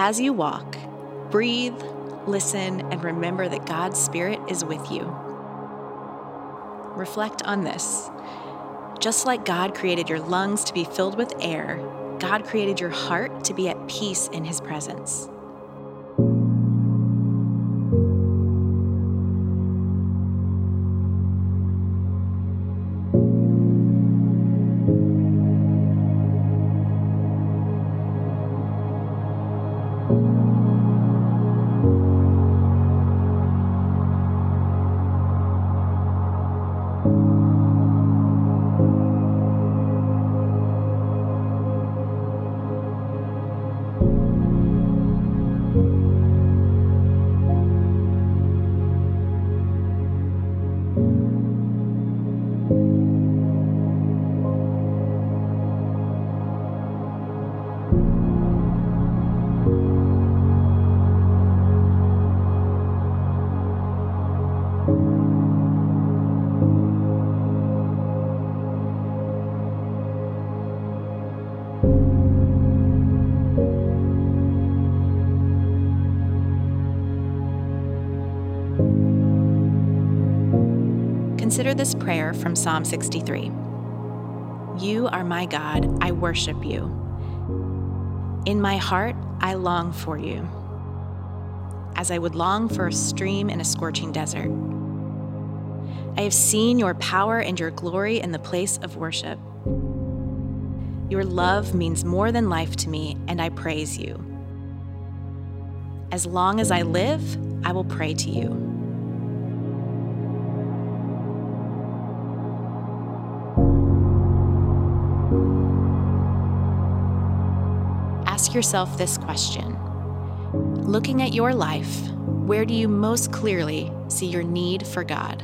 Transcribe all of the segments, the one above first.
As you walk, breathe, listen, and remember that God's Spirit is with you. Reflect on this. Just like God created your lungs to be filled with air, God created your heart to be at peace in His presence. Consider this prayer from Psalm 63 You are my God, I worship you. In my heart, I long for you, as I would long for a stream in a scorching desert. I have seen your power and your glory in the place of worship. Your love means more than life to me, and I praise you. As long as I live, I will pray to you. ask yourself this question Looking at your life, where do you most clearly see your need for God?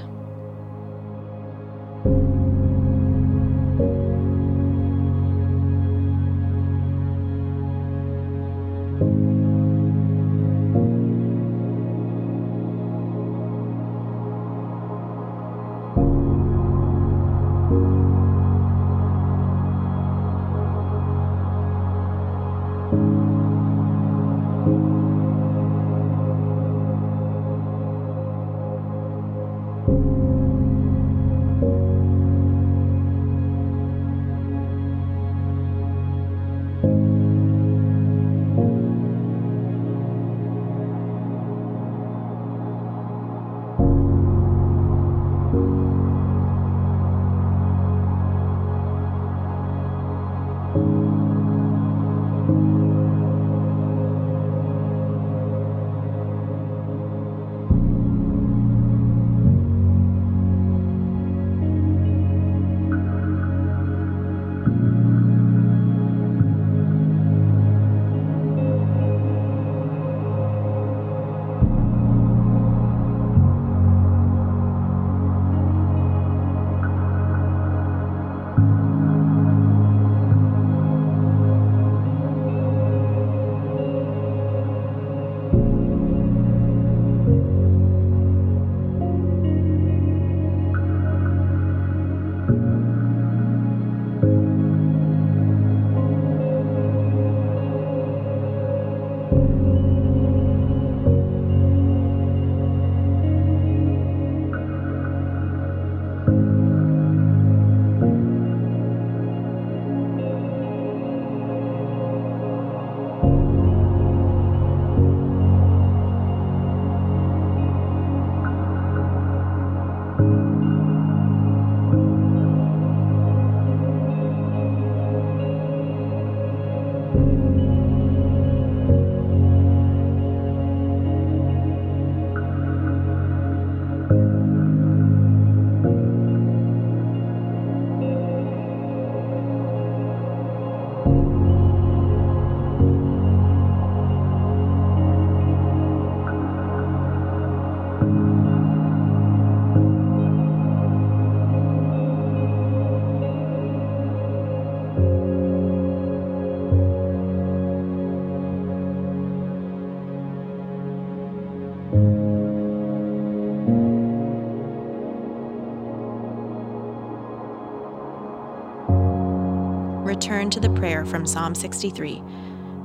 Return to the prayer from Psalm 63,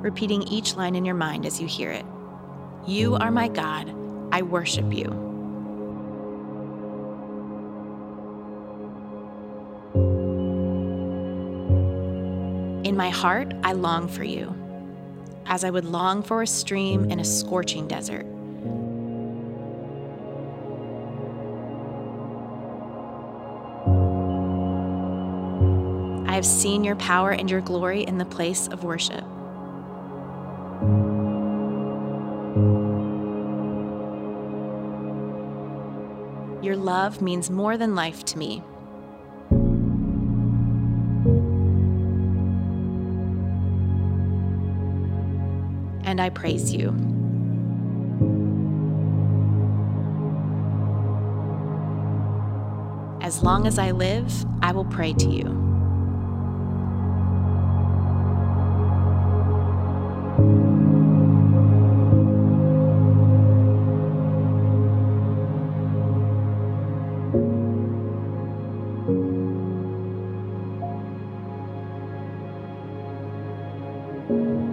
repeating each line in your mind as you hear it. You are my God. I worship you. In my heart, I long for you, as I would long for a stream in a scorching desert. Have seen your power and your glory in the place of worship. Your love means more than life to me. And I praise you. As long as I live, I will pray to you. You